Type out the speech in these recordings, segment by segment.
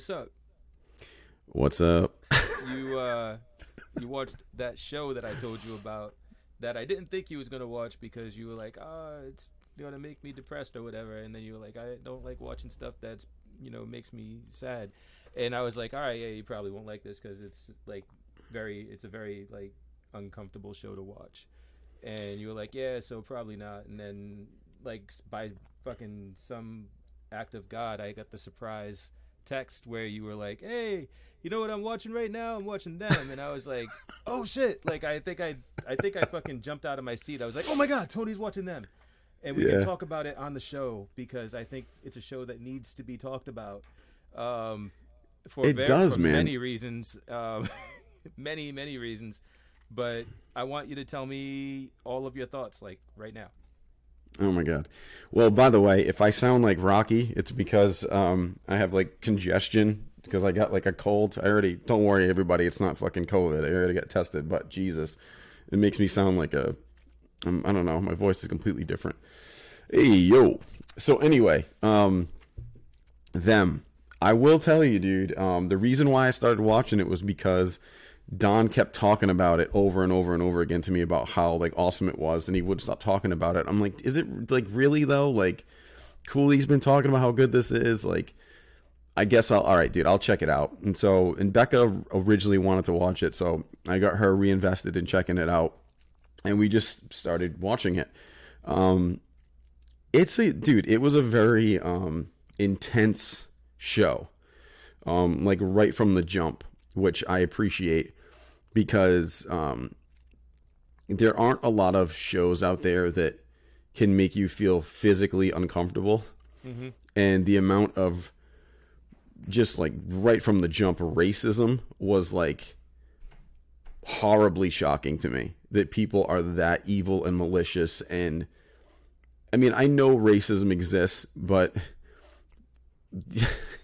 What's up? What's up? You uh, you watched that show that I told you about that I didn't think you was gonna watch because you were like, ah, it's gonna make me depressed or whatever, and then you were like, I don't like watching stuff that's you know makes me sad, and I was like, all right, yeah, you probably won't like this because it's like very, it's a very like uncomfortable show to watch, and you were like, yeah, so probably not, and then like by fucking some act of God, I got the surprise text where you were like, "Hey, you know what I'm watching right now? I'm watching them," and I was like, "Oh shit!" Like I think I, I think I fucking jumped out of my seat. I was like, "Oh my god, Tony's watching them," and we Yeah. can talk about it on the show because I think it's a show that needs to be talked about. Um, for It ver- does, for man. many reasons, um, many many reasons. But I want you to tell me all of your thoughts, like right now. Oh my god. Well, by the way, if I sound like Rocky, it's because um, I have like congestion because I got like a cold. I already don't worry, everybody. It's not fucking COVID. I already got tested, but Jesus, it makes me sound like a. Um, I don't know. My voice is completely different. Hey yo. So anyway, um, them. I will tell you, dude. Um, the reason why I started watching it was because Don kept talking about it over and over and over again to me about how like awesome it was, and he wouldn't stop talking about it. I'm like, is it like really though? Like, Cooley's been talking about how good this is. Like, I guess I'll all right, dude. I'll check it out. And so, and Becca originally wanted to watch it, so I got her reinvested in checking it out, and we just started watching it. Um, it's a dude. It was a very um intense show, um, like right from the jump, which I appreciate because um, there aren't a lot of shows out there that can make you feel physically uncomfortable, and the amount of just like right from the jump racism was like horribly shocking to me that people are that evil and malicious. And I mean I know racism exists but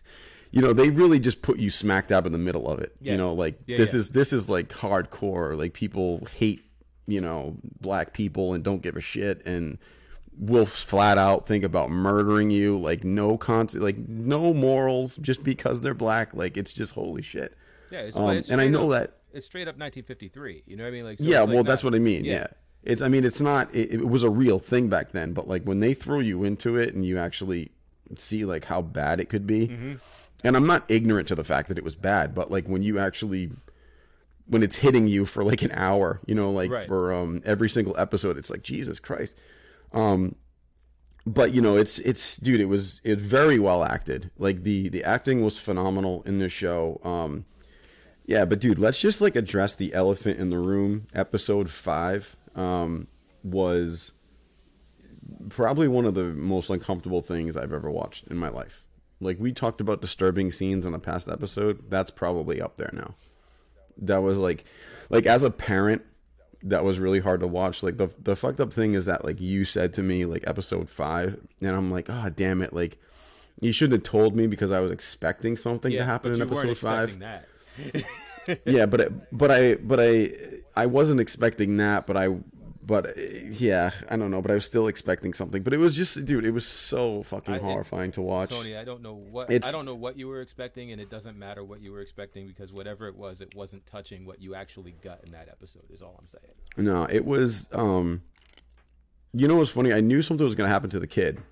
you know they really just put you smack dab in the middle of it Yeah. you know like Yeah, this yeah. is this is like hardcore like people hate you know black people and don't give a shit and will flat out think about murdering you like no con like no morals just because they're black like it's just holy shit Yeah, it's, Um, it's and I know up- that- it's straight up 1953. You know what I mean? Like, so yeah like well that's what i mean Yeah. yeah. it's i mean it's not it, it was a real thing back then but like when they throw you into it and you actually see like how bad it could be Mm-hmm. And i'm not ignorant to the fact that it was bad but like when you actually when it's hitting you for like an hour you know like Right. for um every single episode it's like jesus christ. Um but you know it's it's dude it was it's very well acted. Like the the acting was phenomenal in this show. Um yeah but dude let's just like address the elephant in the room. Episode five um was probably one of the most uncomfortable things i've ever watched in my life like we talked about disturbing scenes on a past episode. That's probably up there now. That was like like as a parent that was really hard to watch. Like the the fucked up thing is that like you said to me like episode 5 and I'm like ah damn it. Like you shouldn't have told me because I was expecting something Yeah, to happen in episode 5 expecting That. yeah but it, but I but I I wasn't expecting that but I but uh, yeah I don't know but I was still expecting something but it was just dude it was so fucking I- it- horrifying to watch Tony, I don't know what It's- I don't know what you were expecting, and it doesn't matter what you were expecting because whatever it was, it wasn't touching what you actually got in that episode. Is all I'm saying. No, it was. Um, you know what's funny? I knew something was going to happen to the kid.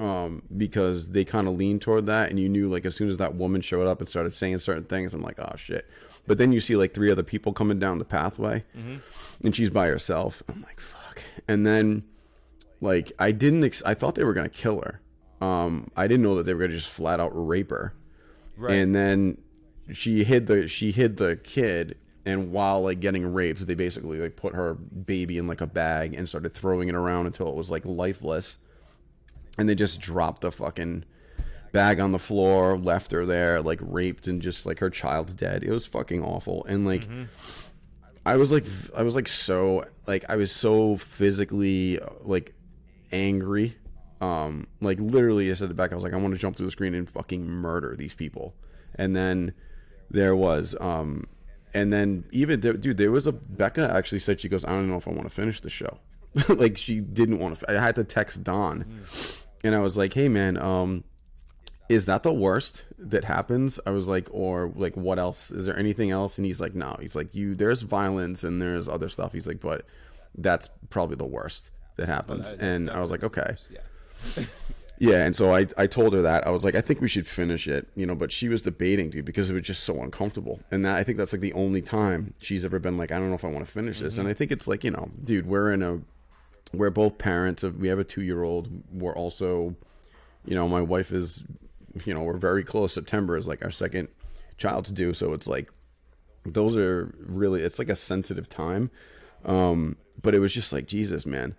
Um, because they kind of leaned toward that, and you knew like as soon as that woman showed up and started saying certain things, I'm like, oh shit. But then you see like three other people coming down the pathway, and she's by herself. I'm like, fuck. And then, like, I didn't. Ex- I thought they were gonna kill her. Um, I didn't know that they were gonna just flat out rape her Right. and then she hid the she hid the kid and while like getting raped they basically like put her baby in like a bag and started throwing it around until it was like lifeless and they just dropped the fucking bag on the floor left her there like raped and just like her child's dead. It was fucking awful. And like i was like i was like so like i was so physically like angry. Um like literally i said to Becca i was like i want to jump through the screen and fucking murder these people. And then there was um and then even dude there was a becca actually said she goes i don't know if i want to finish the show. Like she didn't want to i had to text don and i was like hey man um is that the worst that happens? I was like, or like, what else? Is there anything else? And he's like, no. He's like, you. There's violence and there's other stuff. He's like, but that's probably the worst that happens. that's and I was like, okay, Yeah. yeah. And so I, I told her that I was like, I think we should finish it, you know. But she was debating, dude, because it was just so uncomfortable. And that I think that's like the only time she's ever been like, I don't know if I want to finish this. And I think it's like, you know, dude, we're in a, we're both parents of, we have a two year old. We're also, you know, my wife is, you know, we're very close. September is like our second child's due, so it's like, those are really, it's like a sensitive time. Um, but it was just like Jesus, man.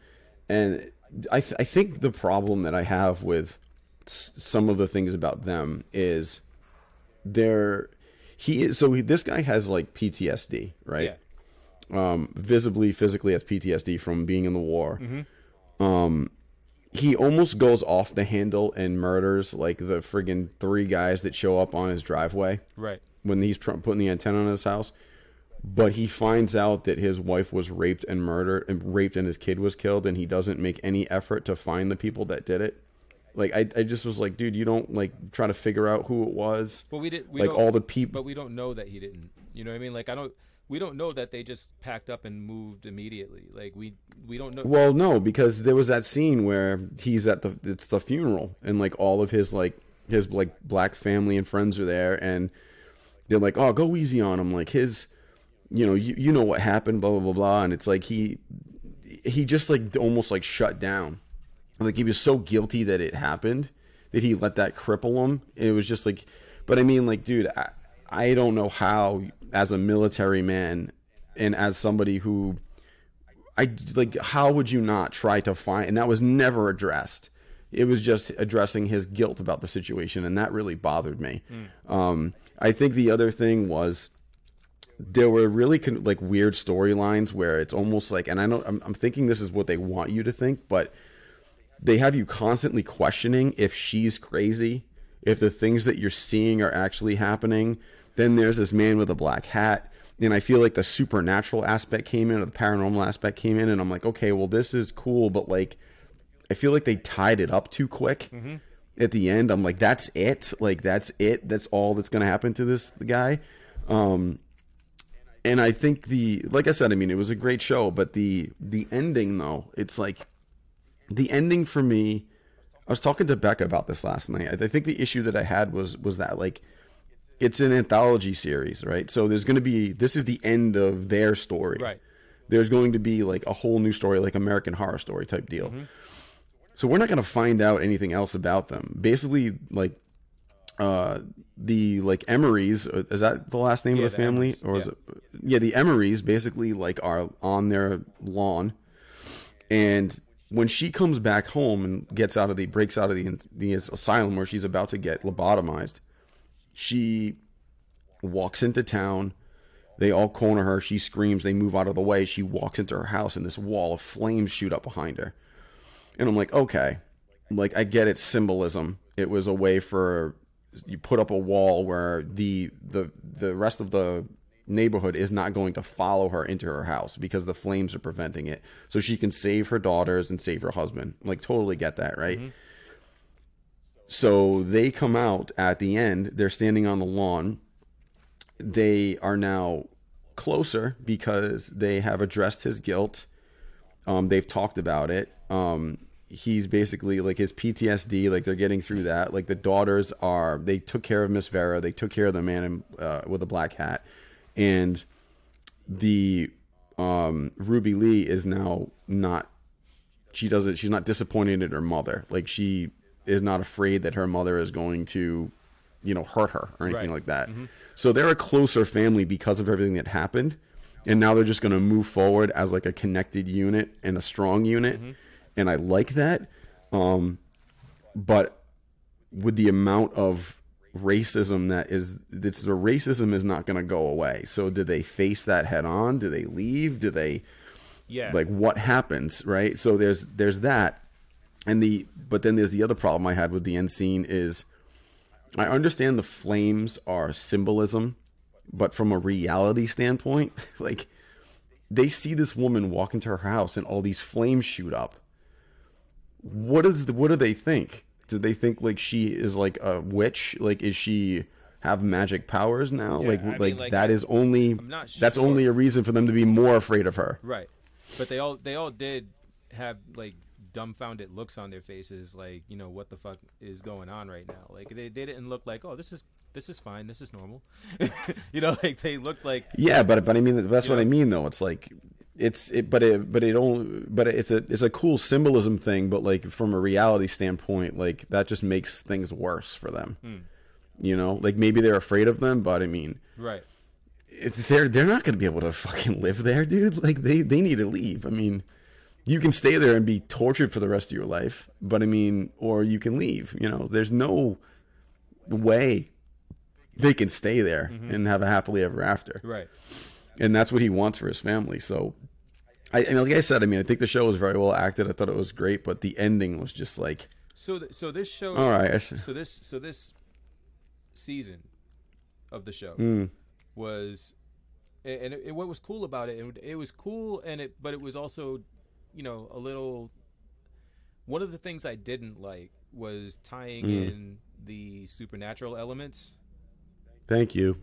And I, th- I think the problem that I have with s- some of the things about them is they're he is so he, this guy has like PTSD, right? Yeah. Um, visibly, physically has PTSD from being in the war. Um, he almost goes off the handle and murders like the friggin' three guys that show up on his driveway Right. when he's tr- putting the antenna on his house. But he finds out that his wife was raped and murdered, and raped, and his kid was killed, and he doesn't make any effort to find the people that did it. Like I, I just was like, dude, you don't like try to figure out who it was. But we did. We like all the people. But we don't know that he didn't. You know what I mean? Like I don't. We don't know that they just packed up and moved immediately. Like we we don't know. Well, no, because there was that scene where he's at the it's the funeral, and like all of his like his like black family and friends are there, and they're like, "Oh, go easy on him." Like his, you know, you you know what happened, blah blah blah blah, and it's like he he just like almost like shut down, like he was so guilty that it happened that he let that cripple him. And it was just like, but I mean, like, dude, I, I don't know how as a military man and as somebody who I like how would you not try to find and that was never addressed. It was just addressing his guilt about the situation and that really bothered me. Um I think the other thing was there were really con- like weird storylines where it's almost like and I know I'm, I'm thinking this is what they want you to think but they have you constantly questioning if she's crazy, if the things that you're seeing are actually happening. Then there's this man with a black hat, and I feel like the supernatural aspect came in, or the paranormal aspect came in, and I'm like, okay, well, this is cool, but like, I feel like they tied it up too quick. At the end, I'm like, that's it. Like, that's it. That's all that's gonna happen to this guy. Um, and I think the, like I said, I mean, it was a great show, but the the ending though, it's like the ending for me i was talking to becca about this last night i I think the issue that i had was was that like it's an anthology series right? So there's going to be this is the end of their story. Right. there's going to be like a whole new story like american horror story type deal. So we're not going to find out anything else about them. Basically like uh the like Emorys uh, is that the last name Yeah, of the the family? Emorys, or is yeah. it yeah the Emorys basically like are on their lawn. And when she comes back home and gets out of the breaks out of the the asylum where she's about to get lobotomized, she walks into town. They all corner her. She screams. They move out of the way. She walks into her house, and this wall of flames shoot up behind her. And I'm like, okay, like I get its symbolism. It was a way for you put up a wall where the the the rest of the neighborhood is not going to follow her into her house because the flames are preventing it so she can save her daughters and save her husband like totally get that right mm-hmm. So they come out at the end they're standing on the lawn. They are now closer because they have addressed his guilt. Um, they've talked about it. Um, he's basically like his ptsd like they're getting through that. Like the daughters are they took care of miss vera. They took care of the man in, uh, with a black hat. And the um, ruby lee is now not she doesn't she's not disappointed in her mother. Like she is not afraid that her mother is going to you know hurt her or anything Right. like that. So they're a closer family because of everything that happened. And now they're just going to move forward as like a connected unit and a strong unit. And i like that. Um but with the amount of racism that is it's the racism is not going to go away. So do they face that head on? Do they leave? Do they Yeah. like what happens right? So there's there's that and the but then there's the other problem i had with the end scene is i understand the flames are symbolism but from a reality standpoint like they see this woman walk into her house and all these flames shoot up what is the, what do they think did they think like she is like a witch? Like, is she have magic powers now? Yeah, like, I mean, like, like, that is only I'm that's only a reason for them to be more afraid of her. Right. But they all they all did have like dumbfounded looks on their faces, like you know what the fuck is going on right now. Like they, they didn't look like oh this is this is fine, this is normal. you know, like they looked like Yeah, but but I mean that's what know? I mean though. It's like it's it, but it but it only but it's a it's a cool symbolism thing. But like from a reality standpoint, like that just makes things worse for them. Hmm. You know, like maybe they're afraid of them, but I mean, right. it's, they're they're not going to be able to fucking live there, dude. Like they they need to leave. I mean, you can stay there and be tortured for the rest of your life, but I mean, or you can leave. You know, there's no way they can stay there and have a happily ever after Right. and that's what he wants for his family. So, I, I mean, like I said, I mean, I think the show was very well acted. I thought it was great, but the ending was just like, So th- so this show all right, so this so this season of the show mm, was and it, it- what was cool about it, it it was cool and it but it was also you know a little one of the things i didn't like was tying Mm. in the supernatural elements thank you.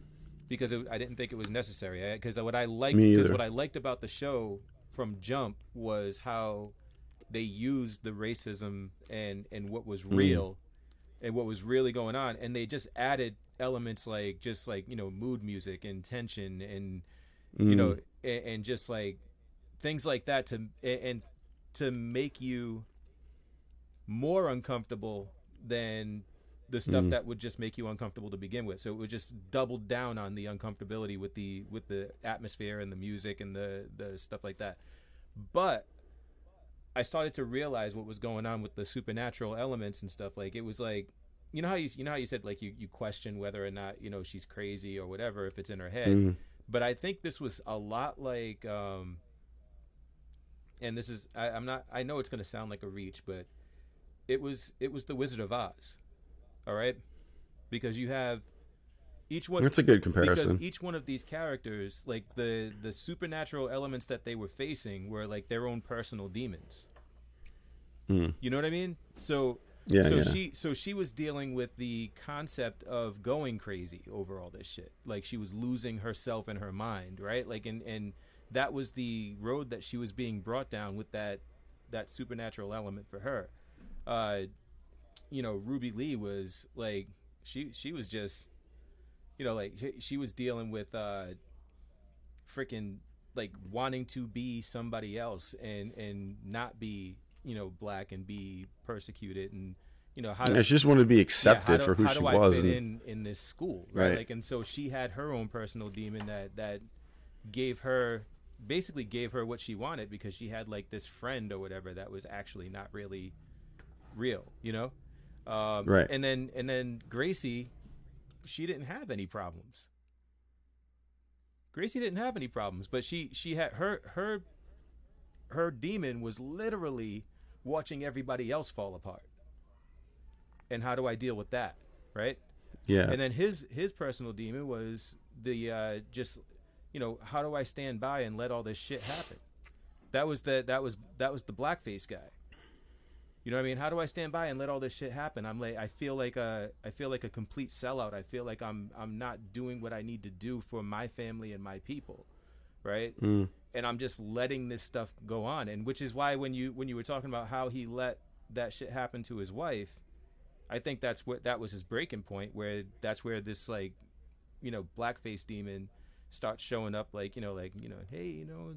because it, i didn't think it was necessary because what i liked because what i liked about the show from jump was how they used the racism and and what was Mm. real and what was really going on and they just added elements like just like you know mood music and tension and you Mm, know and, and just like things like that to and, to make you more uncomfortable than the stuff Mm. that would just make you uncomfortable to begin with so it would just double down on the uncomfortability with the with the atmosphere and the music and the the stuff like that but I started to realize what was going on with the supernatural elements and stuff. Like it was like, you know how you you know how you said like you you question whether or not you know she's crazy or whatever if it's in her head. mm, But I think this was a lot like, um, and this is I, I'm not I know it's gonna sound like a reach, but it was it was the Wizard of Oz. All right, because you have each one that's a good comparison. because each one of these characters like the the supernatural elements that they were facing were like their own personal demons Mm, you know what i mean so yeah, so yeah. she so she was dealing with the concept of going crazy over all this shit like she was losing herself in her mind right like and and that was the road that she was being brought down with that that supernatural element for her uh you know ruby lee was like she she was just you know like she- was dealing with uh freaking like wanting to be somebody else and and not be you know black and be persecuted and you know how Yeah, she just wanted to be accepted how do, for who how she do was. Fit and- in in this school, right? Right. Like, and so she had her own personal demon that that gave her basically gave her what she wanted because she had like this friend or whatever that was actually not really real, you know. Um, Right. And then and then Gracie, she didn't have any problems. Gracie didn't have any problems, but she she had her her her demon was literally watching everybody else fall apart. And how do I deal with that, right? yeah, And then his his personal demon was the uh, just you know how do I stand by and let all this shit happen? That was the that was that was the blackface guy. You know what I mean? How do I stand by and let all this shit happen? I'm like I feel like a I feel like a complete sellout. I feel like I'm I'm not doing what I need to do for my family and my people, right? Mm, and I'm just letting this stuff go on, and which is why when you when you were talking about how he let that shit happen to his wife, I think that's what that was his breaking point, where that's where this like, you know, blackface demon starts showing up, like you know, like you know, hey, you know,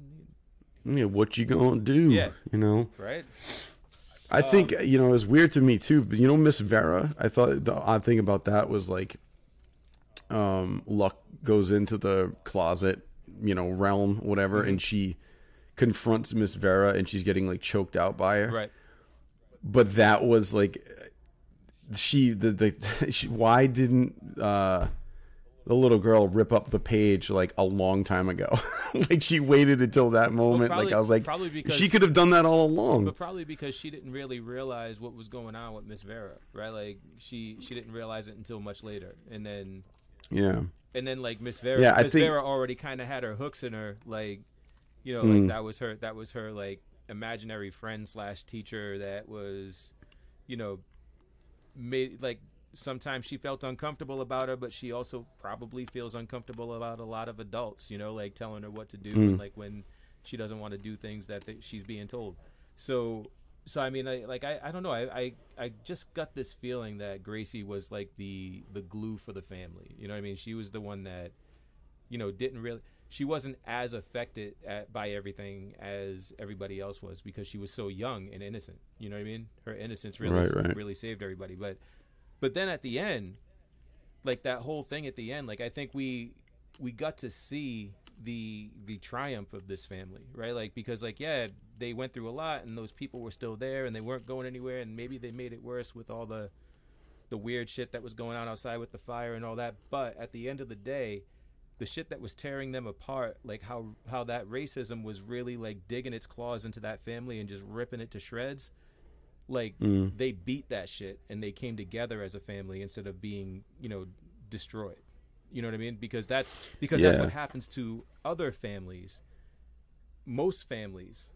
yeah, what you gonna do? Yeah. You know, right? I think Um, you know it was weird to me too. But you know, Miss Vera. I thought the odd thing about that was like, um, Luck goes into the closet, you know, realm, whatever, Mm-hmm. and she confronts Miss Vera, and she's getting like choked out by her. Right. But that was like, she the the she, why didn't uh the little girl rip up the page like a long time ago? like she waited until that moment. probably- like I was like, probably because- she could have done that all along. But probably because she didn't really realize what was going on with Miss Vera, right? Like she she didn't realize it until much later, and then yeah. and then like Miss Vera, Yeah, I Miss think- Vera already kind of had her hooks in her, like you know, Mm. like that was her that was her like imaginary friend slash teacher that was, you know, made like sometimes she felt uncomfortable about her, but she also probably feels uncomfortable about a lot of adults, you know, like telling her what to do, and mm. like when she doesn't want to do things that th- she's being told. So, so I mean, I, like I, I don't know, I, I, I just got this feeling that Gracie was like the the glue for the family. You know what I mean? She was the one that, you know, didn't really. She wasn't as affected at, by everything as everybody else was because she was so young and innocent. You know what I mean? Her innocence really Right, right. really saved everybody. But but then at the end, like that whole thing at the end, like I think we we got to see the the triumph of this family, right? Like because like yeah, they went through a lot and those people were still there and they weren't going anywhere and maybe they made it worse with all the the weird shit that was going on outside with the fire and all that. But at the end of the day, the shit that was tearing them apart, like how how that racism was really like digging its claws into that family and just ripping it to shreds. Like Mm. they beat that shit and they came together as a family instead of being, you know, destroyed. You know what I mean? Because that's because that's what happens to other families. Most families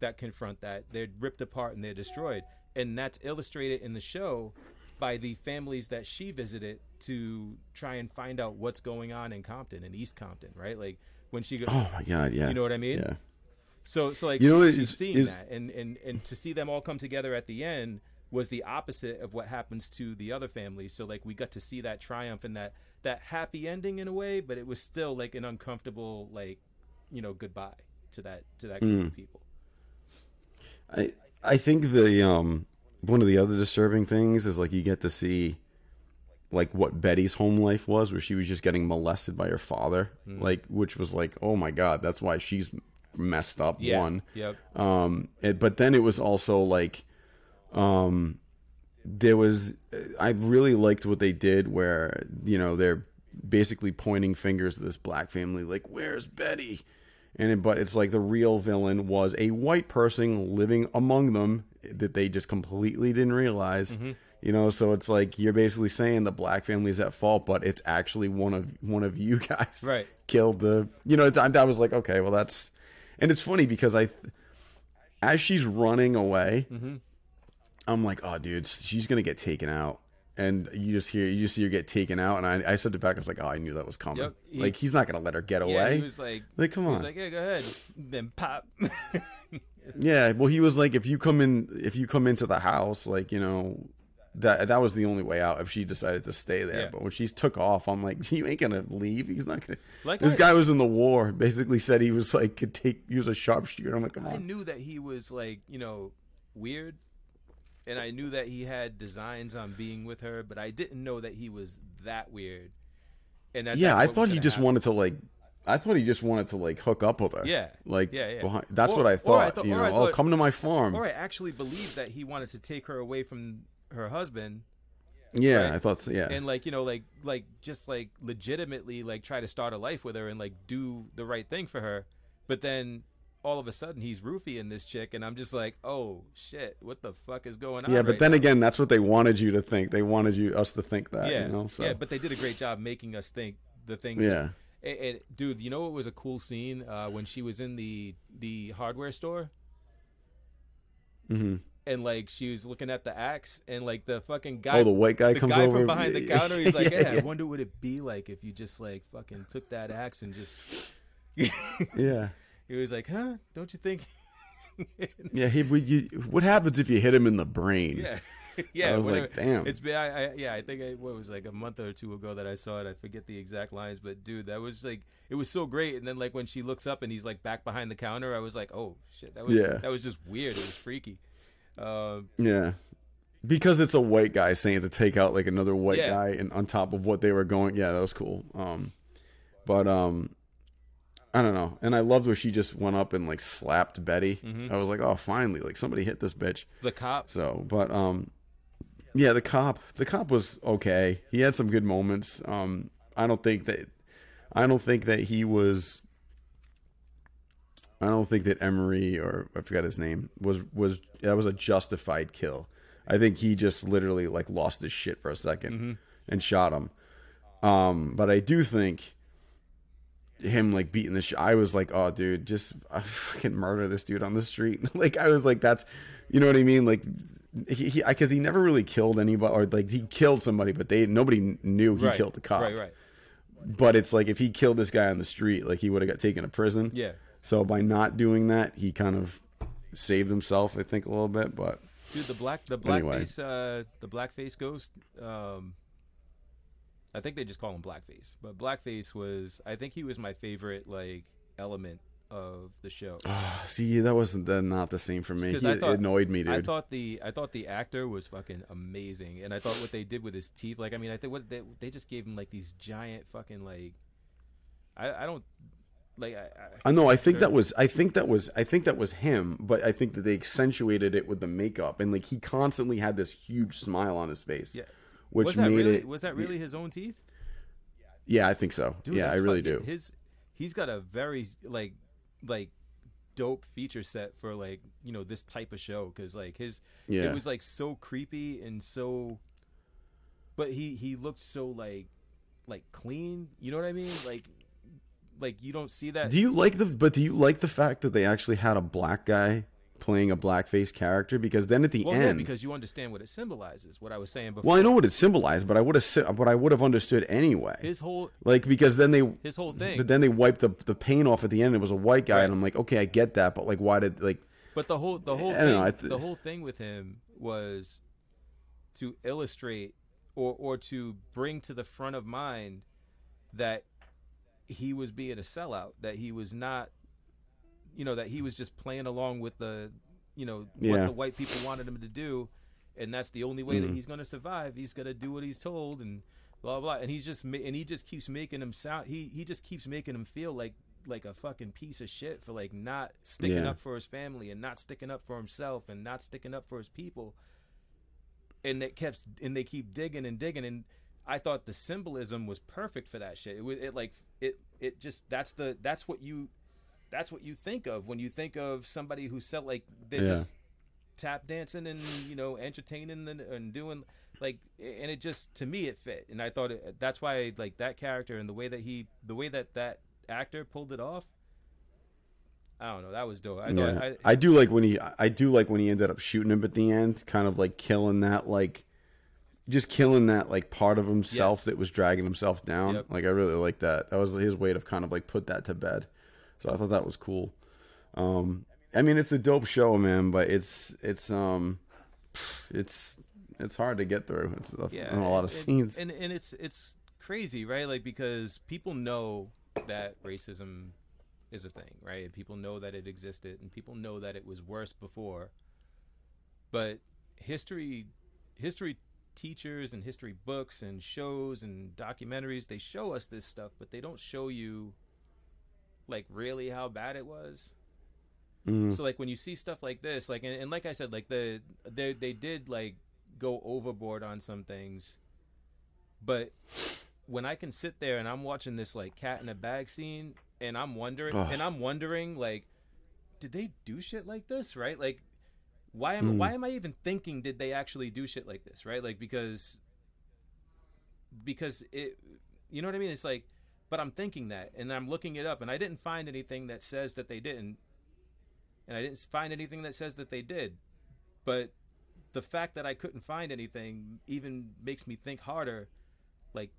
that confront that, they're ripped apart and they're destroyed. And that's illustrated in the show by the families that she visited to try and find out what's going on in Compton and East Compton, right? Like when she goes, Oh my god, yeah. you know what I mean? Yeah. So, so like You know, she- she's seeing that, and and and to see them all come together at the end was the opposite of what happens to the other families. So, like we got to see that triumph and that that happy ending in a way, but it was still like an uncomfortable, like you know, goodbye to that to that group Mm. of people. I I think the um one of the other disturbing things is like you get to see like what Betty's home life was, where she was just getting molested by her father, Hmm. like which was like, oh my god, that's why she's messed up. Yeah. One, Yep. um, it, but then it was also like, um, there was I really liked what they did, where you know they're basically pointing fingers at this black family, like, where's Betty? And it, but it's like the real villain was a white person living among them that they just completely didn't realize. Mm-hmm. You know, so it's like you're basically saying the black family is at fault, but it's actually one of one of you guys Right. killed the. You know, I was like, okay, well that's, and it's funny because I, as she's running away, Mm-hmm. I'm like, oh, dude, she's gonna get taken out. And you just hear, you just see her get taken out, and I, I said to Becca, I was like, oh, I knew that was coming. Yep, he- like he's not gonna let her get Yeah, away. he was like, like, come on. he on. was like, yeah, go ahead. Then pop. Yeah, well, he was like, if you come in, if you come into the house, like you know, that that was the only way out if she decided to stay there. Yeah. But when she took off, I'm like, you ain't gonna leave. He's not gonna. Like this I- guy was in the war. Basically, said he was like could take. He was a sharpshooter. I'm like, come I on. knew that he was like, you know, weird, and I knew that he had designs on being with her, but I didn't know that he was that weird. And that, yeah, I thought he just happen. wanted to like. I thought he just wanted to like hook up with her. Yeah. like Yeah, yeah. Behind, that's Or- what I or I thought. thought- you know, I oh, come to my farm. Or I actually believed that he wanted to take her away from her husband yeah, right. I thought. So, yeah, and like you know like like just like legitimately like try to start a life with her and like do the right thing for her but then all of a sudden he's roofing this chick and i'm just like oh shit what the fuck is going on yeah. But right then now? again, that's what they wanted you to think. They wanted you us to think that. yeah you know. So yeah but they did a great job making us think the things yeah. and, and, dude you know what was a cool scene uh, when she was in the the hardware store hmm and like she was looking at the axe and like the fucking guy Oh, the white guy the comes guy over from behind the counter he's like Yeah, yeah, i wonder what it'd be like if you just like fucking took that axe and just yeah. he was like huh don't you think Yeah, he. Would you, what happens if you hit him in the brain? yeah yeah I was whatever. like, damn. it's been I, I yeah i think I, what was like a month or two ago that i saw it i forget the exact lines but dude that was like it was so great and then like when she looks up and he's like back behind the counter i was like oh shit that was Yeah. that was just weird it was freaky um Yeah. Because it's a white guy saying to take out like another white Yeah. guy and on top of what they were going. Yeah, that was cool. Um but um I don't know. And I loved where she just went up and like slapped Betty. Mhm. I was like, "Oh, finally, like somebody hit this bitch." the cop So, but um yeah, the cop, the cop was okay. He had some good moments. Um I don't think that I don't think that he was I don't think that Emory or I forgot his name was was that was a justified kill. I think he just literally like lost his shit for a 2nd and shot him. Um, but I do think him like beating the shit. I was like, oh, dude, just uh, fucking murder this dude on the street. like I was like, that's, you know what I mean? Like he because he, never really killed anybody or like he killed somebody, but they nobody knew he right. killed the cop. Right, right. But it's like if he killed this guy on the street, like he would have got taken to prison. Yeah. So by not doing that, he kind of saved himself, I think, a little bit. But Dude, the black the Anyway. blackface uh the blackface ghost um I think they just call him blackface. But blackface was I think he was my favorite like element of the show. see, that wasn't that not the same for me. He, thought- it annoyed me, dude. I thought the I thought the actor was fucking amazing, and I thought what they did with his teeth, like I mean, I think what they they just gave him like these giant fucking like, I I don't like I, I I know. I think that was. I think that was. I think that was him. But I think that they accentuated it with the makeup, and like he constantly had this huge smile on his face. Yeah. Which was that made really it. was that really his own teeth? Yeah, I think so. Dude, yeah, I really fucking- do. His he's got a very like like dope feature set for like you know this type of show because like his Yeah. it was like so creepy and so but he he looked so like like clean you know what i mean like like you don't see that Do you like the? But do you like the fact that they actually had a black guy playing a blackface character? Because then at the well end, yeah because you understand what it symbolizes what i was saying before well, I know what it symbolized, but I would have. But I would have understood anyway. his whole like because then they. his whole thing But then they wiped the the paint off at the end. It was a white guy, Right. and I'm like, okay, I get that, but like, why did like? But the whole the whole thing, know, th- the whole thing with him was to illustrate or or to bring to the front of mind that he was being a sellout, that he was not you know, that he was just playing along with the you know, what the white people wanted him to do and that's the only way that Mhm. he's going to survive. He's going to do what he's told and blah blah and he's just and he just keeps making him sound he he just keeps making him feel like like a fucking piece of shit for like not sticking Yeah. up for his family and not sticking up for himself and not sticking up for his people and it kept and they keep digging and digging and i thought the symbolism was perfect for that shit it was it like it it just that's the that's what you that's what you think of when you think of somebody who sell like they're Yeah. just tap dancing and you know entertaining and, and doing like and it just to me it fit and i thought it, that's why like that character and the way that he the way that that actor pulled it off i don't know that was dope i yeah. I, I, do like when he. I do like when he ended up shooting him at the end, kind of like killing that like. Just killing that like part of himself Yes. that was dragging himself down. Yep. Like I really like that. That was his way to kind of like put that to bed. So I thought that was cool. Um, I mean, it's a dope show, man, but it's it's um, it's it's hard to get through. It's a, yeah a lot of scenes. and and it's it's crazy right like because people know that racism is a thing right people know that it existed and people know that it was worse before but history history teachers and history books and shows and documentaries they show us this stuff but they don't show you like really how bad it was Mhm. so like when you see stuff like this like and, and like i said like the they they did like go overboard on some things but when i can sit there and i'm watching this like cat in a bag scene and i'm wondering Ugh. and i'm wondering like did they do shit like this right like why am Mm. why am i even thinking did they actually do shit like this right? Like because because it you know what i mean? It's like but i'm thinking that and i'm looking it up and i didn't find anything that says that they didn't and i didn't find anything that says that they did. But the fact that i couldn't find anything even makes me think harder like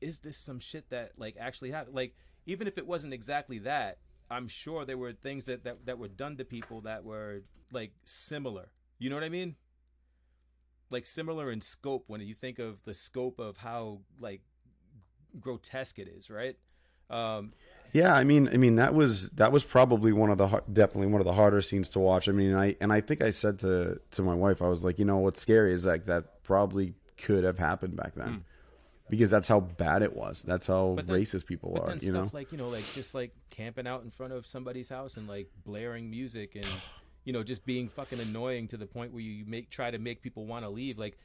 is this some shit that like actually happened like even if it wasn't exactly that i'm sure there were things that, that that were done to people that were like similar. You know what i mean? Like similar in scope when you think of the scope of how like grotesque it is right? Um Yeah, I mean, I mean that was that was probably one of the definitely one of the harder scenes to watch. I mean, I and I think I said to to my wife, I was like, you know, what's scary is like that probably could have happened back then, because that's how bad it was. That's how then- racist people are. You stuff know, like you know, like just like camping out in front of somebody's house and like blaring music and you know just being fucking annoying to the point where you make try to make people want to leave. Like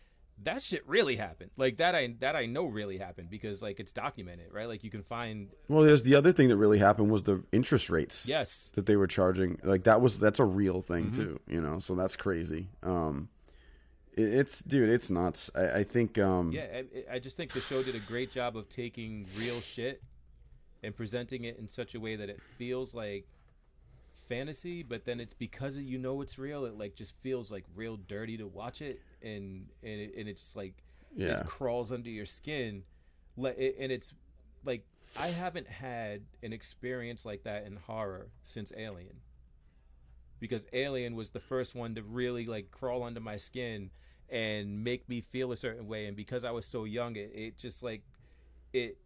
that shit really happened. Like that I that I know really happened because like it's documented, right? Like you can find well, there's the other thing that really happened was the interest rates yes, that they were charging. Like that was that's a real thing Mhm. too. You know, so that's crazy. Um, it's dude, it's nuts. I, I think. Um, yeah. I, I just think the show did a great job of taking real shit and presenting it in such a way that it feels like fantasy, but then it's because you know it's real. It like just feels like real dirty to watch it, and and it, and it's like Yeah. it crawls under your skin, Le- it- and it's like I haven't had an experience like that in horror since Alien. Because Alien was the first one to really like crawl under my skin and make me feel a certain way, and because I was so young, it, it just like it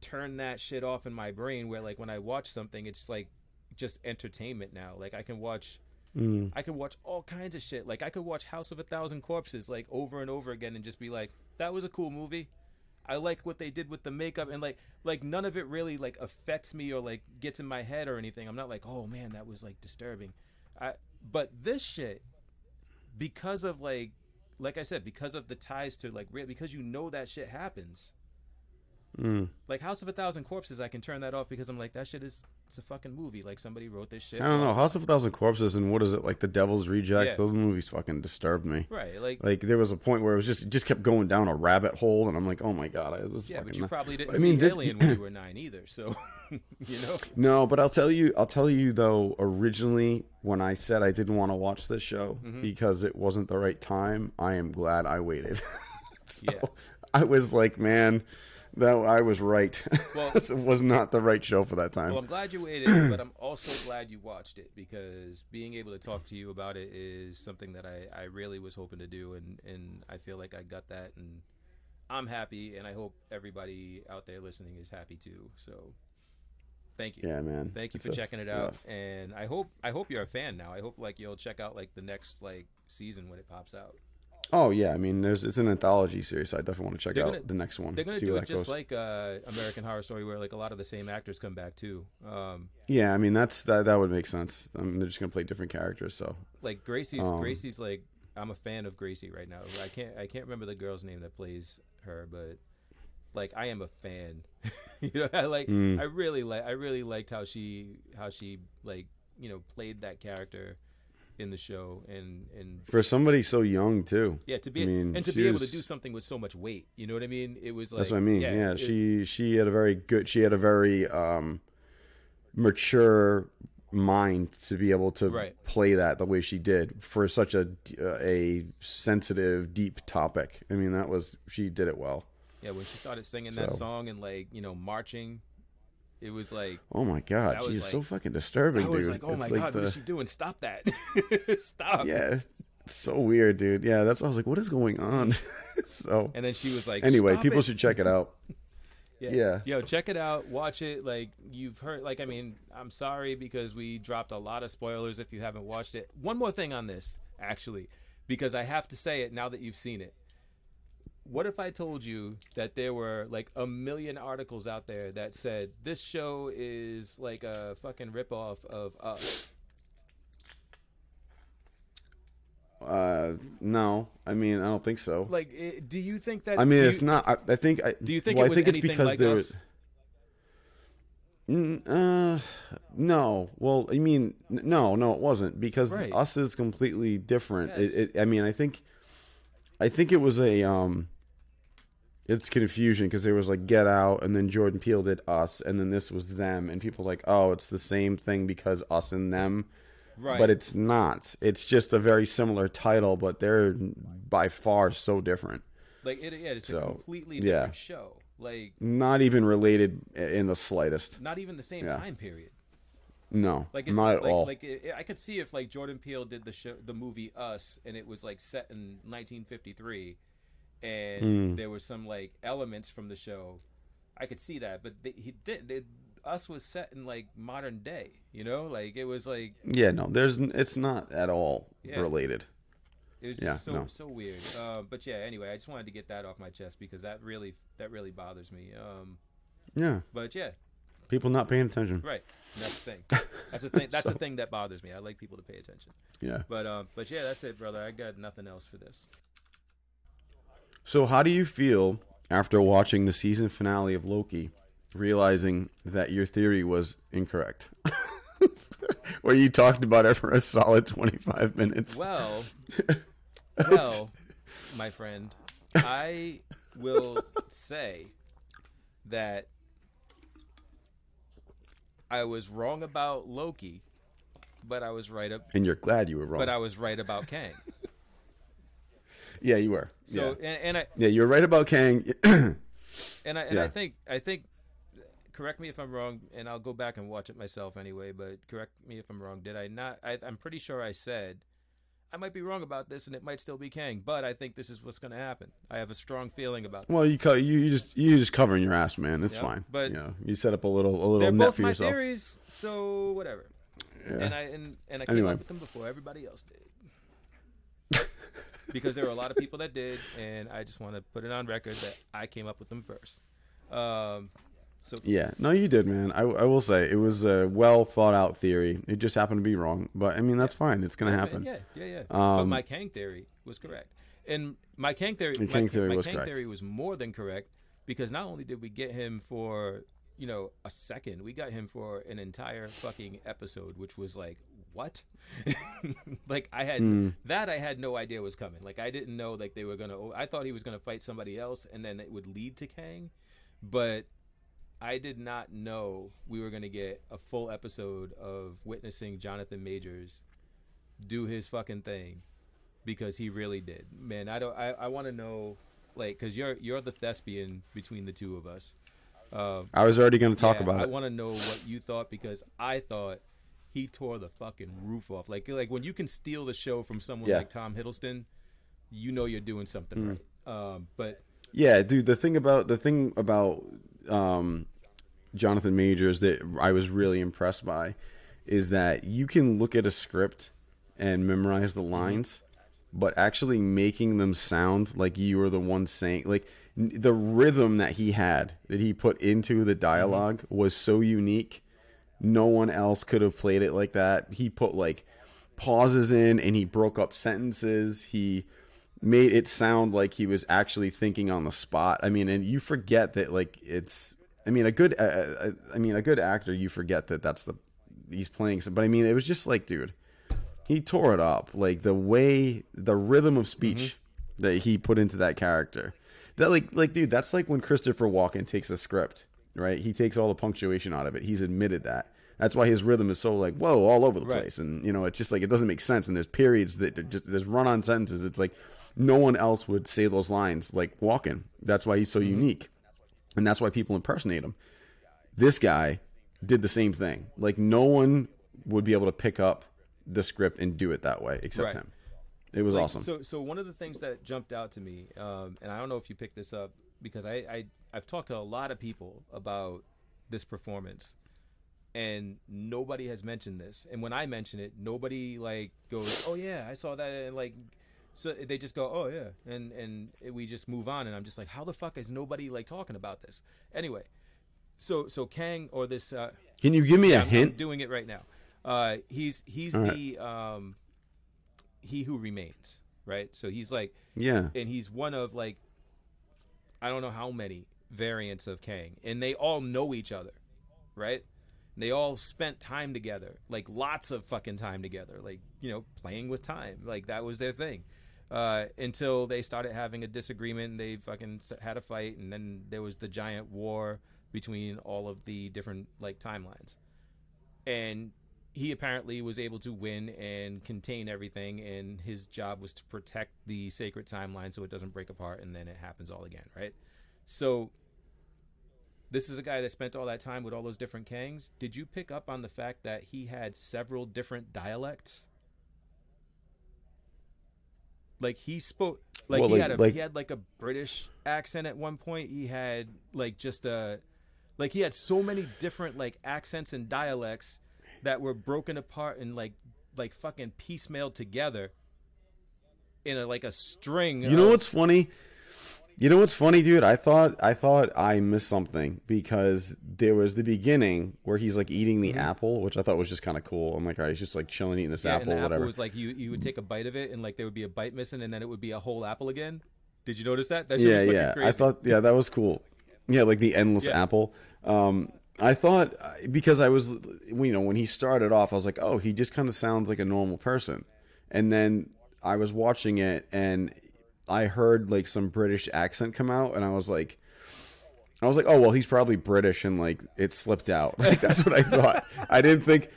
turned that shit off in my brain. Where like when I watch something, it's like just entertainment now. Like I can watch Mm. I can watch all kinds of shit. Like I could watch House of a Thousand Corpses like over and over again and just be like, that was a cool movie. I like what they did with the makeup and like like none of it really like affects me or like gets in my head or anything. I'm not like, "Oh man, that was like disturbing." I but this shit because of like like I said, because of the ties to like because you know that shit happens. Mm. Like House of a Thousand Corpses, I can turn that off because I'm like that shit is it's a fucking movie. Like somebody wrote this shit. I don't know. House of a Thousand Corpses and what is it like? The Devil's Rejects. Yeah. Those movies fucking disturbed me. Right. Like Like there was a point where it was just it just kept going down a rabbit hole, and I'm like, oh my god, I, this is Yeah, fucking. but you nuts. probably didn't I mean, see this- Alien when you were nine either, so you know. No, but I'll tell you, I'll tell you though. Originally, when I said I didn't want to watch this show Mm-hmm. because it wasn't the right time, I am glad I waited. so Yeah. I was like, man, that I was right. Well- it was not the right show for that time. Well, I'm glad you waited, but I'm also glad you watched it because being able to talk to you about it is something that I, I really was hoping to do, and, and I feel like I got that, and I'm happy, and I hope everybody out there listening is happy too. So, thank you. yeah, man. Thank you It's for checking it out, rough. and I hope I hope you're a fan now. I hope like you'll check out like the next like season when it pops out. Oh yeah, I mean, there's it's an anthology series, so I definitely want to check They're out gonna- the next one. They're gonna do it just goes. like uh, American Horror Story, where like a lot of the same actors come back too. Um, Yeah, I mean that's that that would make sense. I mean, they're just gonna play different characters, so like Gracie's Um, Gracie's like I'm a fan of Gracie right now. I can't I can't remember the girl's name that plays her, but like I am a fan. you know, I like Mm. I really like I really liked how she how she like you know played that character in the show and and for somebody so young too. yeah to be I mean, and to be able to do something with so much weight. You know what I mean? It was like That's what I mean. Yeah, it- she she had a very good. She had a very um, mature mind to be able to Right. play that the way she did for such a a sensitive, deep topic. I mean, that was she did it well. yeah when she started singing that song and like you know marching, it was like Oh my god, That she was is like- so fucking disturbing, dude. I was dude. like, oh It's my like god, the- what is she doing? Stop that! Stop! Yeah, it's so weird, dude. Yeah, that's. I was like, what is going on? so And then she was like, anyway, "Stop people it." should check it out. Yeah. Yeah. Yo, check it out. Watch it. Like you've heard. Like I mean, I'm sorry because we dropped a lot of spoilers if you haven't watched it. One more thing on this, actually, because I have to say it now that you've seen it. What if I told you that there were like a million articles out there that said this show is like a fucking ripoff of Us? Uh, no, I mean, I don't think so. Like, i do you think that? I mean, it's you- not. I, I think. I, Do you think well, it was I think it's because like there Us? was. Mm, uh, no. Well, I mean, no, no, it wasn't because Right. us is completely different. Yes. It, it, I mean, I think, I think it was a um. It's confusion because there was like Get Out, and then Jordan Peele did Us, and then this was them, and people like, oh, it's the same thing because Us and them, right? but it's not. It's just a very similar title, but they're by far so different. like it. Yeah, it's a So, completely yeah. different show. Like Not even related in the slightest. not even the same Yeah. time period. No, Like it's not at like, all. Like it, I could see if like Jordan Peele did the show, the movie Us, and it was like set in 1953, and Mm. there were some like elements from the show. I could see that, but they, he did. They, Us was set in like modern day. You know, like it was like yeah, no, there's. It's not at all Yeah. related. it was Yeah, just so no. so weird. Uh, but yeah, anyway, I just wanted to get that off my chest because that really that really bothers me. Um, Yeah, but yeah, people not paying attention. right. And that's the thing. That's the thing. That's the thing that bothers me. I like people to pay attention. Yeah. But um, but yeah, that's it, brother. I got nothing else for this. So, how do you feel after watching the season finale of Loki, realizing that your theory was incorrect? Where you talked about it for a solid 25 minutes. Well, well, my friend, I will say that I was wrong about Loki, but I was right up. And you're glad you were wrong. But I was right about Kang. Yeah, you were. So yeah. and, and I yeah, you're right about Kang. and I and Yeah. I think I think correct me if I'm wrong, and I'll go back and watch it myself anyway. But correct me if I'm wrong. Did I not? I, I'm pretty sure I said I might be wrong about this, and it might still be Kang. But I think this is what's going to happen. I have a strong feeling about. well, you co- you you just you just covering your ass, man. It's Yep, fine. but- you know, you set up a little a little They're net both for my yourself. theories, so whatever. Yeah. And I and, and I came Anyway. up with them before everybody else did. Because there were a lot of people that did, and I just want to put it on record that I came up with them first. Um, so Yeah, no, you did, man. I, I will say it was a well thought out theory. It just happened to be wrong, but I mean that's fine. It's gonna Yeah, happen. Yeah, yeah, yeah. but Um, my Kang theory was correct, and my Kang theory, my, Kang theory my was Kang correct. theory was more than correct because not only did we get him for you know a second, we got him for an entire fucking episode, which was like what? like I had Hmm. that I had no idea was coming. Like I didn't know like they were gonna. I thought he was gonna fight somebody else, and then it would lead to Kang, but. I did not know we were going to get a full episode of witnessing Jonathan Majors do his fucking thing because he really did. Man, I don't. I, I want to know, like, because you're you're the thespian between the two of us. Um, I was already gonna talk yeah, about I it. I want to know what you thought because I thought he tore the fucking roof off. Like like when you can steal the show from someone Yeah. like Tom Hiddleston, you know you're doing something Hmm. right. Um, but Yeah, dude. The thing about the thing about um, Jonathan Majors that I was really impressed by is that you can look at a script and memorize the lines, but actually making them sound like you were the one saying like the rhythm that he had that he put into the dialog was so unique. No one else could have played it like that. He put like pauses in and he broke up sentences. He made it sound like he was actually thinking on the spot. I mean, and you forget that like it's. I mean, a good. Uh, I mean, a good actor. You forget that that's the he's playing. Some, but I mean, it was just like, dude, he tore it up. Like the way, the rhythm of speech that he put into that character. That like, like, dude, that's like when Christopher Walken takes a script, right? He takes all the punctuation out of it. He's admitted that. That's why his rhythm is so like whoa, all over the Right. place, and you know, it's just like it doesn't make sense. And there's periods that just, there's run-on sentences. It's like no one else would say those lines like Walken. That's why he's so Mm-hmm. unique, and that's why people impersonate him. This guy did the same thing. Like no one would be able to pick up the script and do it that way except Right. him. It was Like, awesome. So, so one of the things that jumped out to me, um, and I don't know if you picked this up because I, I, I've talked to a lot of people about this performance, and nobody has mentioned this. And when I mention it, nobody like goes, "Oh yeah, I saw that," and like, so they just go, "Oh yeah," and and we just move on. And I'm just like, "How the fuck is nobody like talking about this?" Anyway, so so Kang or this uh, Can you give me a I'm, I'm hint? doing it right now. Uh, he's he's All right. the um, he who remains, right? So he's like, yeah. and he's one of like, I don't know how many variants of Kang, and they all know each other, right? They all spent time together, like lots of fucking time together, like you know, playing with time, like that was their thing. Uh, until they started having a disagreement, they fucking had a fight, and then there was the giant war between all of the different like timelines and he apparently was able to win and contain everything and his job was to protect the sacred timeline so it doesn't break apart and then it happens all again right so this is a guy that spent all that time with all those different kangs did you pick up on the fact that he had several different dialects like he spoke like Well, he like- had a like- he had like a british accent at one point he had like just a like he had so many different like accents and dialects that were broken apart and like like fucking piecemealed together in a like a string. You know what's funny? You know what's funny, dude? I thought I thought I missed something because there was the beginning where he's like eating the apple, which I thought was just kind of cool. I'm like, all right, he's just like chilling eating this Mm-hmm. Yeah, apple, and the whatever. apple was like you you would take a bite of it and like there would be a bite missing and then it would be a whole apple again. Did you notice that? That yeah, yeah. crazy. I thought, yeah, that was cool. Yeah, like the endless Yeah. apple. Um, I thought because I was, you know, when he started off, I was like, oh, he just kind of sounds like a normal person, and then I was watching it and I heard like some British accent come out, and I was like. I was like, oh well, he's probably British, and like it slipped out. Like that's what I thought. I didn't think,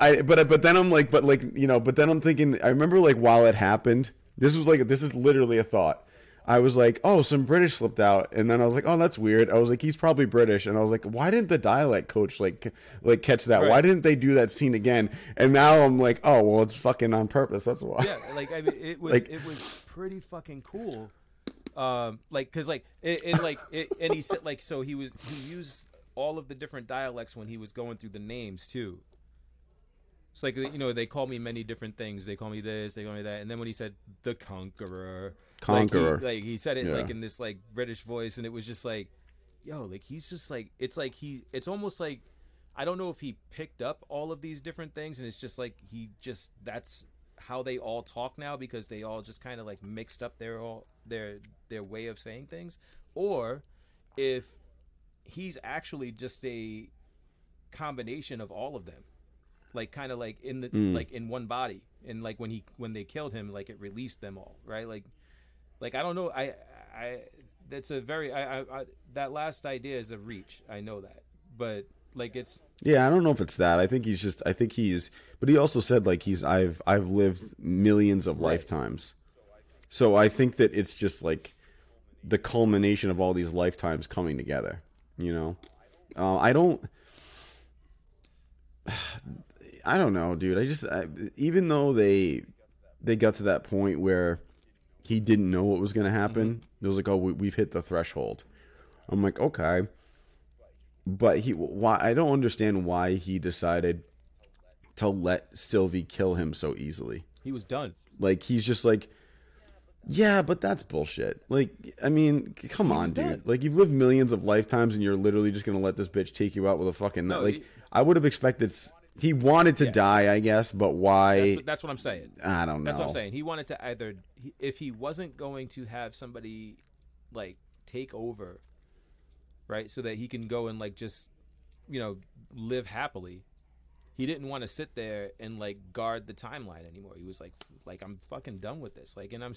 I but but then I'm like, but like you know, but then I'm thinking. I remember like while it happened, this was like this is literally a thought. I was like, oh, some British slipped out, and then I was like, oh, that's weird. I was like, he's probably British, and I was like, why didn't the dialect coach like like catch that? Right. Why didn't they do that scene again? And now I'm like, oh, well, it's fucking on purpose. That's why. yeah, like I mean, it was Like- it was pretty fucking cool. Um, like because like it, it like it, and he said like so he was he used all of the different dialects when he was going through the names too. It's like you know they call me many different things. They call me this, they call me that, and then when he said the conqueror, Conqueror. like he, like he said it Yeah. like in this like British voice, and it was just like, yo, like he's just like it's like he it's almost like I don't know if he picked up all of these different things, and it's just like he just that's how they all talk now because they all just kind of like mixed up their all their their way of saying things, or if he's actually just a combination of all of them like kind of like in the Mm. like in one body and like when he when they killed him like it released them all right like like i don't know i i that's a very i i, I that last idea is a reach i know that but like it's Yeah, I don't know if it's that. I think he's just. I think he's. But he also said like he's. I've I've lived millions of Right. lifetimes, so I think that it's just like the culmination of all these lifetimes coming together. You know, uh, I don't. I don't know, dude. I just I, even though they they got to that point where he didn't know what was going to mm-hmm. happen. It was like, oh, we, we've hit the threshold. I'm like, okay but he why I don't understand why he decided to let Sylvie kill him so easily. he was done Like he's just like yeah, but that's bullshit. Like I mean, come on, dude. dead. Like you've lived millions of lifetimes and you're literally just going to let this bitch take you out with a fucking No, like he- I would have expected he wanted to Yes. die, I guess, but why that's, what- that's what i'm saying I don't know. That's what I'm saying. He wanted to either, if he wasn't going to have somebody like take over, right, so that he can go and like just, you know, live happily. He didn't want to sit there and like guard the timeline anymore. He was like, like I'm fucking done with this. Like, and I'm,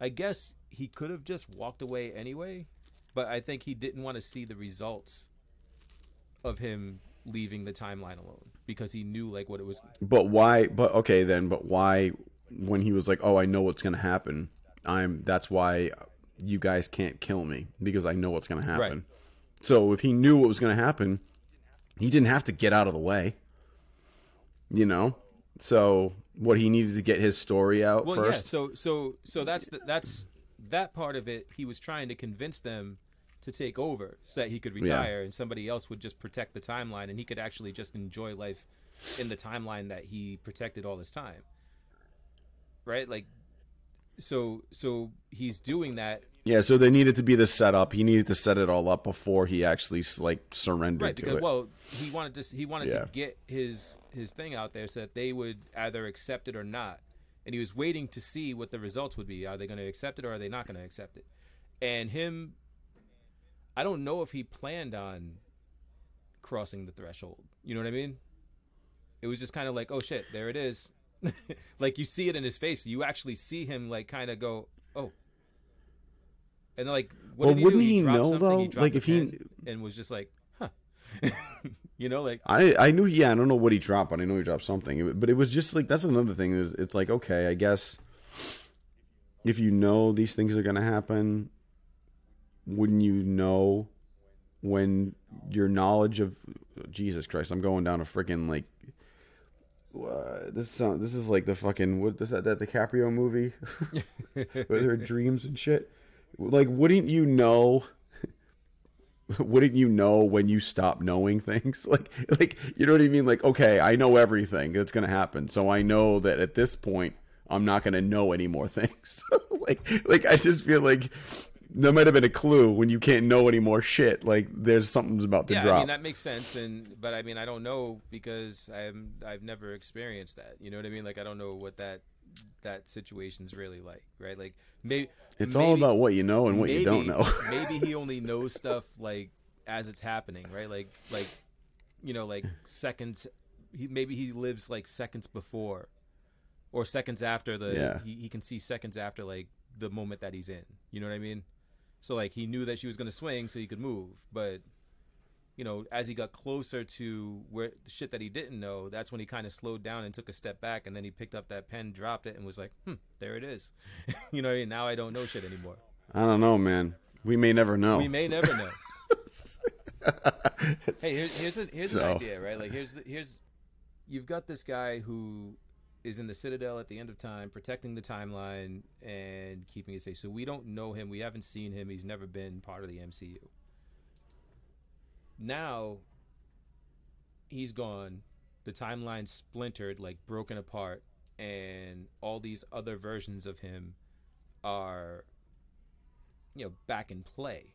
I guess he could have just walked away anyway, but I think he didn't want to see the results of him leaving the timeline alone because he knew like what it was But why? But okay, then. But why? When he was like, "Oh, I know what's gonna happen. I'm. That's why you guys can't kill me because I know what's gonna happen." Right. So if he knew what was gonna happen, he didn't have to get out of the way. You know. So what he needed to get his story out well, first. yeah. So, so, so that's the, that's that part of it. He was trying to convince them to take over so that he could retire, and somebody else would just protect the timeline, and he could actually just enjoy life in the timeline that he protected all this time. Right? Like, so, so he's doing that. Yeah. So there needed to be the setup. He needed to set it all up before he actually like surrendered Right, to because it. well, he wanted to he wanted Yeah. to get his his thing out there so that they would either accept it or not, and he was waiting to see what the results would be. Are they going to accept it or are they not going to accept it? And him, I don't know if he planned on crossing the threshold. You know what I mean? It was just kind of like, oh shit, there it is. like you see it in his face. You actually see him like kind of go, oh. And like, what Well, did he wouldn't do? he dropped know, though? He Like, if he- and was just like, huh. you know, like I I knew yeah I don't know what he dropped but I know he dropped something but it was just like that's another thing is it's like okay I guess if you know these things are gonna happen wouldn't you know when your knowledge of Jesus Christ I'm going down a freaking like uh, this sound, this is like the fucking what is that that DiCaprio movie with her dreams and shit. Like wouldn't you know wouldn't you know when you stop knowing things? Like like you know what i mean? Like okay i know everything that's to happen so i know that at this point i'm not to know any more things. Like like i just feel like there might have been a clue when you can't know any more shit like there's something's about to yeah, drop I mean that makes sense, and but I mean I don't know because I'm I've never experienced that. You know what I mean? Like I don't know what that that situation's really like, right? Like maybe it's maybe, all about what you know and what you don't know maybe he only knows stuff like as it's happening, right? Like like you know like seconds. He maybe he lives like seconds before, or seconds after the. Yeah. He, he can see seconds after like the moment that he's in. You know what I mean? So like he knew that she was gonna swing, so he could move, but you know, as he got closer to where the shit that he didn't know, that's when he kind of slowed down and took a step back, and then he picked up that pen, dropped it, and was like, "Hmm, there it is." you know, now I don't know shit anymore. I don't know, man. We may never know. We may never know. hey, here's here's, a, here's so. an idea, right? Like here's here's you've got this guy who is in the Citadel at the end of time, protecting the timeline and keeping it safe. So we don't know him. We haven't seen him. He's never been part of the MCU now he's gone the timeline splintered like broken apart and all these other versions of him are you know back in play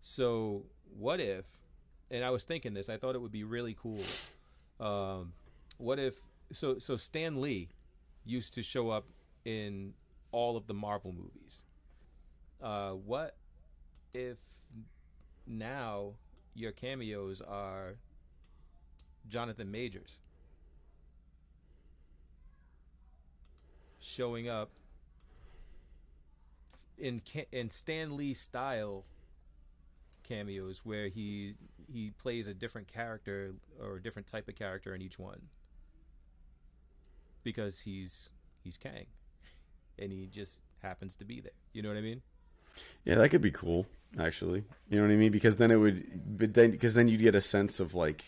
so what if and i was thinking this i thought it would be really cool um, what if so so stan lee used to show up in all of the marvel movies. Uh, what if now your cameos are Jonathan Majors showing up in in Stan Lee style cameos where he he plays a different character or a different type of character in each one because he's he's Kang and he just happens to be there. You know what I mean? Yeah, that could be cool actually. You know what I mean? Because then it would, but then because then you'd get a sense of like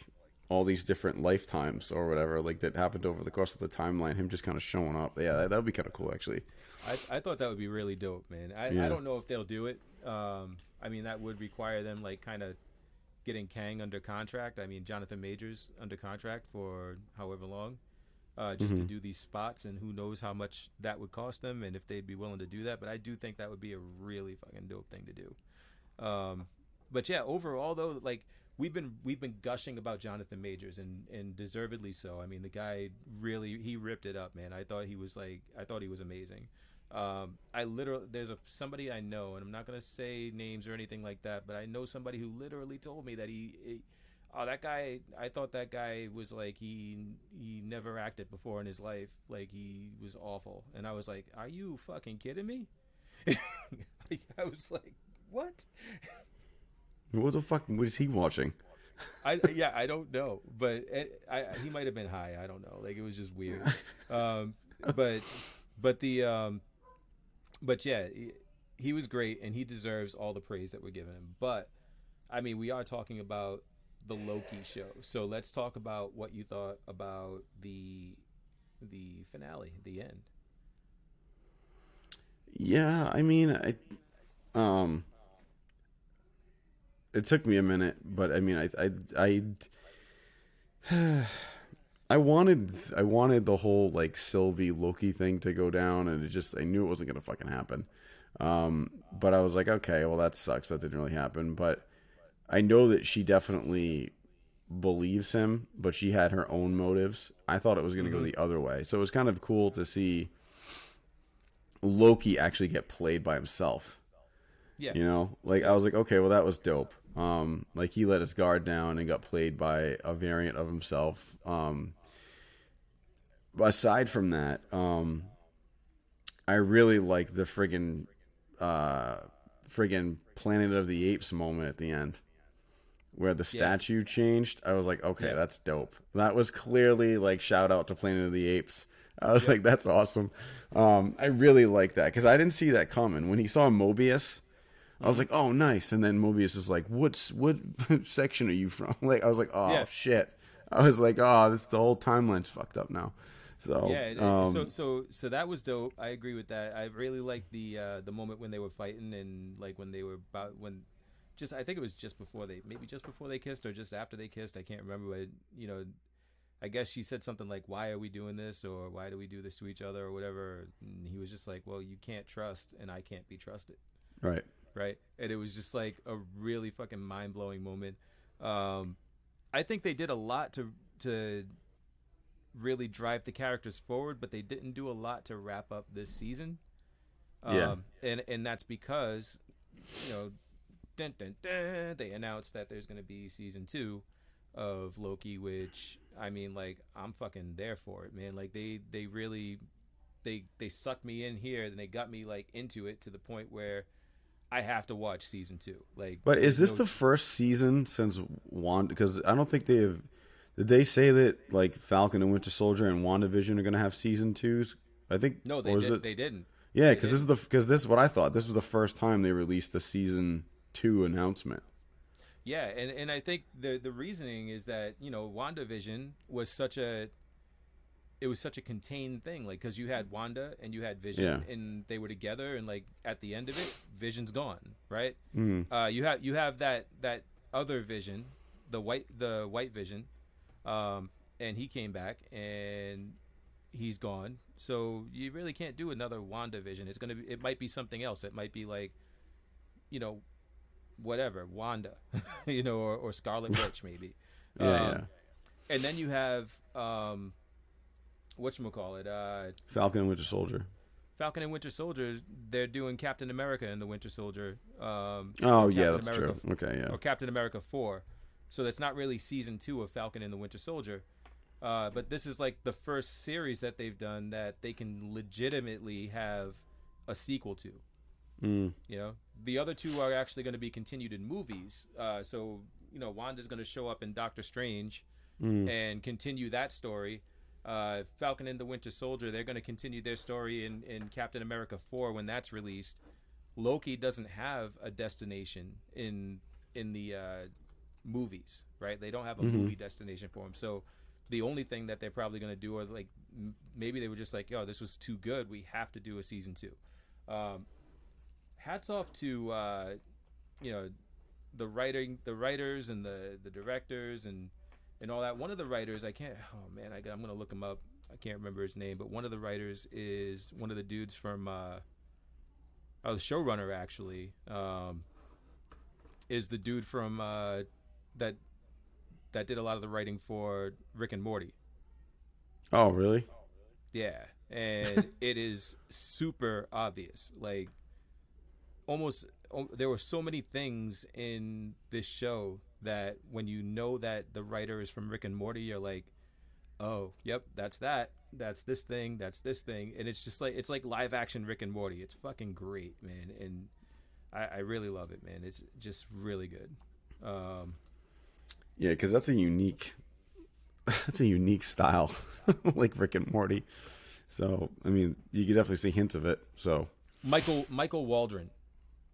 all these different lifetimes or whatever, like that happened over the course of the timeline. Him just kind of showing up. Yeah, that, that would be kind of cool actually. I, I thought that would be really dope, man. I, yeah. I don't know if they'll do it. Um, I mean, that would require them like kind of getting Kang under contract. I mean, Jonathan Majors under contract for however long uh, just mm-hmm. to do these spots, and who knows how much that would cost them, and if they'd be willing to do that. But I do think that would be a really fucking dope thing to do. Um, but yeah, overall though, like we've been we've been gushing about Jonathan Majors, and and deservedly so. I mean, the guy really he ripped it up, man. I thought he was like I thought he was amazing. Um, I literally there's a somebody I know, and I'm not gonna say names or anything like that, but I know somebody who literally told me that he, he oh that guy i thought that guy was like he he never acted before in his life like he was awful and i was like are you fucking kidding me i was like what what the fuck was he watching I yeah I don't know, but it, I he might have been high. I don't know. Like it was just weird. Um, but but the um, but yeah, he, he was great and he deserves all the praise that we're giving him. But I mean, we are talking about the Loki show. So let's talk about what you thought about the the finale, the end. Yeah, I mean, I um it took me a minute, but I mean, I I I I wanted I wanted the whole like Sylvie Loki thing to go down, and it just I knew it wasn't gonna fucking happen. Um, but I was like, okay, well that sucks. That didn't really happen. But I know that she definitely believes him, but she had her own motives. I thought it was going to mm-hmm. go the other way. So it was kind of cool to see Loki actually get played by himself. Yeah. You know, like I was like, okay, well that was dope. Um, like he let his guard down and got played by a variant of himself. Um, aside from that, um, I really like the friggin' uh, friggin' Planet of the Apes moment at the end where the statue yeah. changed. I was like, okay, yeah. that's dope. That was clearly like shout out to Planet of the Apes. I was yeah. like, that's awesome. Um, I really like that because I didn't see that coming. When he saw Mobius, I was mm-hmm. like, oh, nice. And then Mobius is like, what's what section are you from? Like, I was like, oh shit. I was like, oh, this the whole timeline's fucked up now. So yeah, um, so so so that was dope. I agree with that. I really liked the uh, the moment when they were fighting and like when they were about when just I think it was just before they maybe just before they kissed or just after they kissed. I can't remember. But you know, I guess she said something like, "Why are we doing this?" or "Why do we do this to each other?" or whatever. And he was just like, "Well, you can't trust, and I can't be trusted." Right. Right. And it was just like a really fucking mind blowing moment. Um, I think they did a lot to to really drive the characters forward, but they didn't do a lot to wrap up this season. Um, yeah. And and that's because you know dun, dun, dun, they announced that there's going to be season two of Loki, which I mean, like I'm fucking there for it, man. Like they they really they they sucked me in here, and they got me like into it to the point where I have to watch season two. Like, But is this no- the first season since Wanda? Because I don't think they have. Did they say that like Falcon and Winter Soldier and WandaVision are going to have season twos? I think. no? They did. it- They didn't. yeah, because this is the because this is what I thought. This was the first time they released the season two announcement. Yeah, and and I think the the reasoning is that you know WandaVision was such a it was such a contained thing like because you had Wanda and you had Vision Yeah. and they were together and like at the end of it Vision's gone right Mm. uh, you have you have that that other Vision the white the white Vision um, and he came back and he's gone so you really can't do another Wanda Vision. it's gonna be it might be something else it might be like you know whatever Wanda you know or, or Scarlet Witch maybe Yeah, Um, yeah. and then you have um what you call it uh Falcon and Winter Soldier. falcon and winter soldier they're doing captain america and the winter soldier um Oh yeah, that's America true. Okay, yeah. or captain america 4 so that's not really season two of falcon and the winter soldier uh, but this is like the first series that they've done that they can legitimately have a sequel to Mm. you know, the other two are actually going to be continued in movies. Uh, so you know, Wanda's going to show up in Doctor Strange Mm. and continue that story. Uh, Falcon and the Winter Soldier, they're going to continue their story in, in Captain America 4 when that's released. Loki doesn't have a destination in in the uh, movies, right? They don't have a Mhm. movie destination for him. So the only thing that they're probably going to do are like m- maybe they were just like, "Yo, this was too good. We have to do a season 2." Um, hats off to uh, you know the writing, the writers and the the directors and and all that. One of the writers, I can't. Oh man, I, am gonna look him up. I can't remember his name, but one of the writers is one of the dudes from. Uh, oh, the showrunner actually um, is the dude from uh, that that did a lot of the writing for Rick and Morty. Oh really? Yeah, and it is super obvious. Like almost there were so many things in this show that when you know that the writer is from Rick and Morty, you're like, "Oh, yep, that's that. That's this thing. That's this thing." And it's just like it's like live action Rick and Morty. It's fucking great, man, and I, I really love it, man. It's just really good. Um, Yeah, because that's a unique. That's a unique style, like Rick and Morty. So I mean, you could definitely see hints of it. So Michael Michael Waldron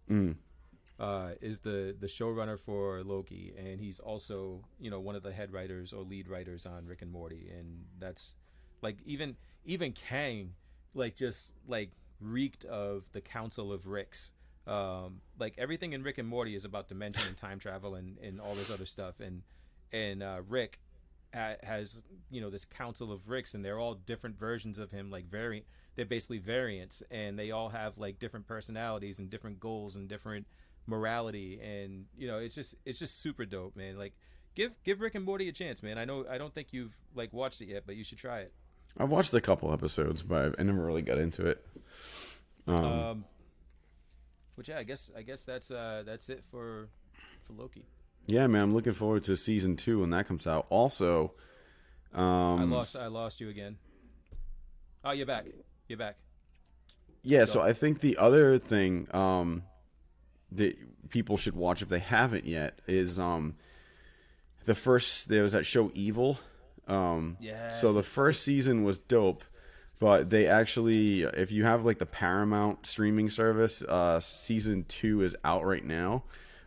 mm. uh, is the the showrunner for Loki, and he's also you know one of the head writers or lead writers on Rick and Morty, and that's like even even Kang, like just like reeked of the Council of Ricks. Um, like everything in Rick and Morty is about dimension and time travel and, and all this other stuff, and and uh, Rick ha- has you know this Council of Ricks, and they're all different versions of him, like very they're basically variants, and they all have like different personalities and different goals and different morality and you know it's just it's just super dope man. Like give give rick and morty a chance man. I know i don't think you've like watched it yet but you should try it. I've watched a couple episodes, but I never really got into it. Um, um which yeah i guess i guess that's uh that's it for for loki. Yeah, man, I'm looking forward to season two when that comes out. Also, um, i lost i lost you again. Oh you're back you're back Yeah, so. I think the other thing um, that people should watch if they haven't yet is um, the first. There was that show Evil. Um, Yes. So the first season was dope, but they actually, if you have like the Paramount streaming service, uh, season two is out right now.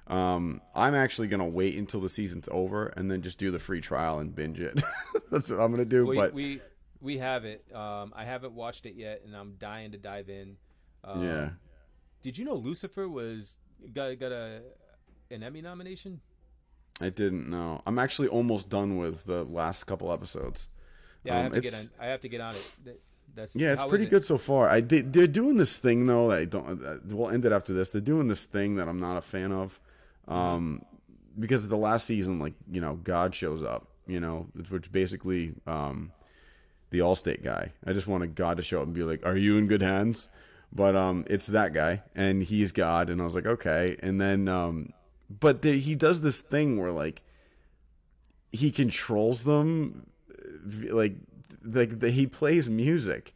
Um, I'm actually gonna wait until the season's over and then just do the free trial and binge it. That's what I'm gonna do. we, but we we have it um i haven't watched it yet and i'm dying to dive in um, yeah, did you know lucifer was got got a an emmy nomination I didn't know. I'm actually almost done with the last couple episodes. yeah i Um, have to get on i have to get on it that's Yeah, it's pretty it? good so far. I they, they're doing this thing though that I don't. Uh, we'll end it after this. They're doing this thing that I'm not a fan of, um, because the last season, like you know, God shows up. You know, which basically um, the Allstate guy. I just wanted God to show up and be like, "Are you in good hands?" But um, it's that guy, and he's God, and I was like, okay. And then, um, but he does this thing where like he controls them, like like the, he plays music,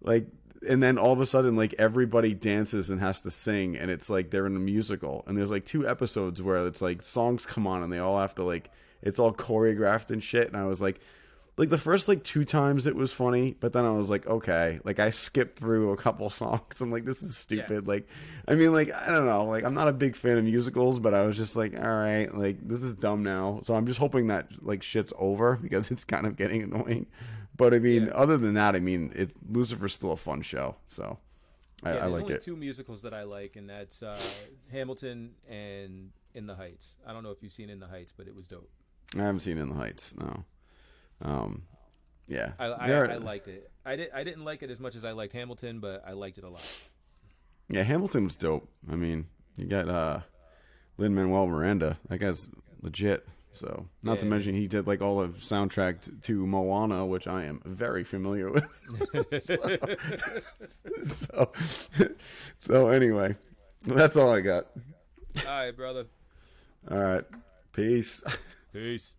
like and then all of a sudden like everybody dances and has to sing and it's like they're in a musical and there's like two episodes where it's like songs come on and they all have to like it's all choreographed and shit and i was like like the first like two times it was funny but then i was like okay like i skipped through a couple songs i'm like this is stupid like i mean like i don't know like i'm not a big fan of musicals but i was just like all right like this is dumb now so i'm just hoping that like shit's over because it's kind of getting annoying but I mean, yeah. other than that, I mean, it's Lucifer's still a fun show. So I, yeah, I like only it. Two musicals that I like, and that's uh, Hamilton and In the Heights. I don't know if you've seen In the Heights, but it was dope. I haven't seen In the Heights. No. Um, yeah, I, I, I liked it. I did. I didn't like it as much as I liked Hamilton, but I liked it a lot. Yeah, Hamilton was dope. I mean, you got uh, Lin Manuel Miranda. That guy's legit. So, not yeah, to mention he did like all the soundtrack t- to Moana, which I am very familiar with. so, so, so, anyway, that's all I got. All right, brother. All right. Peace. Peace.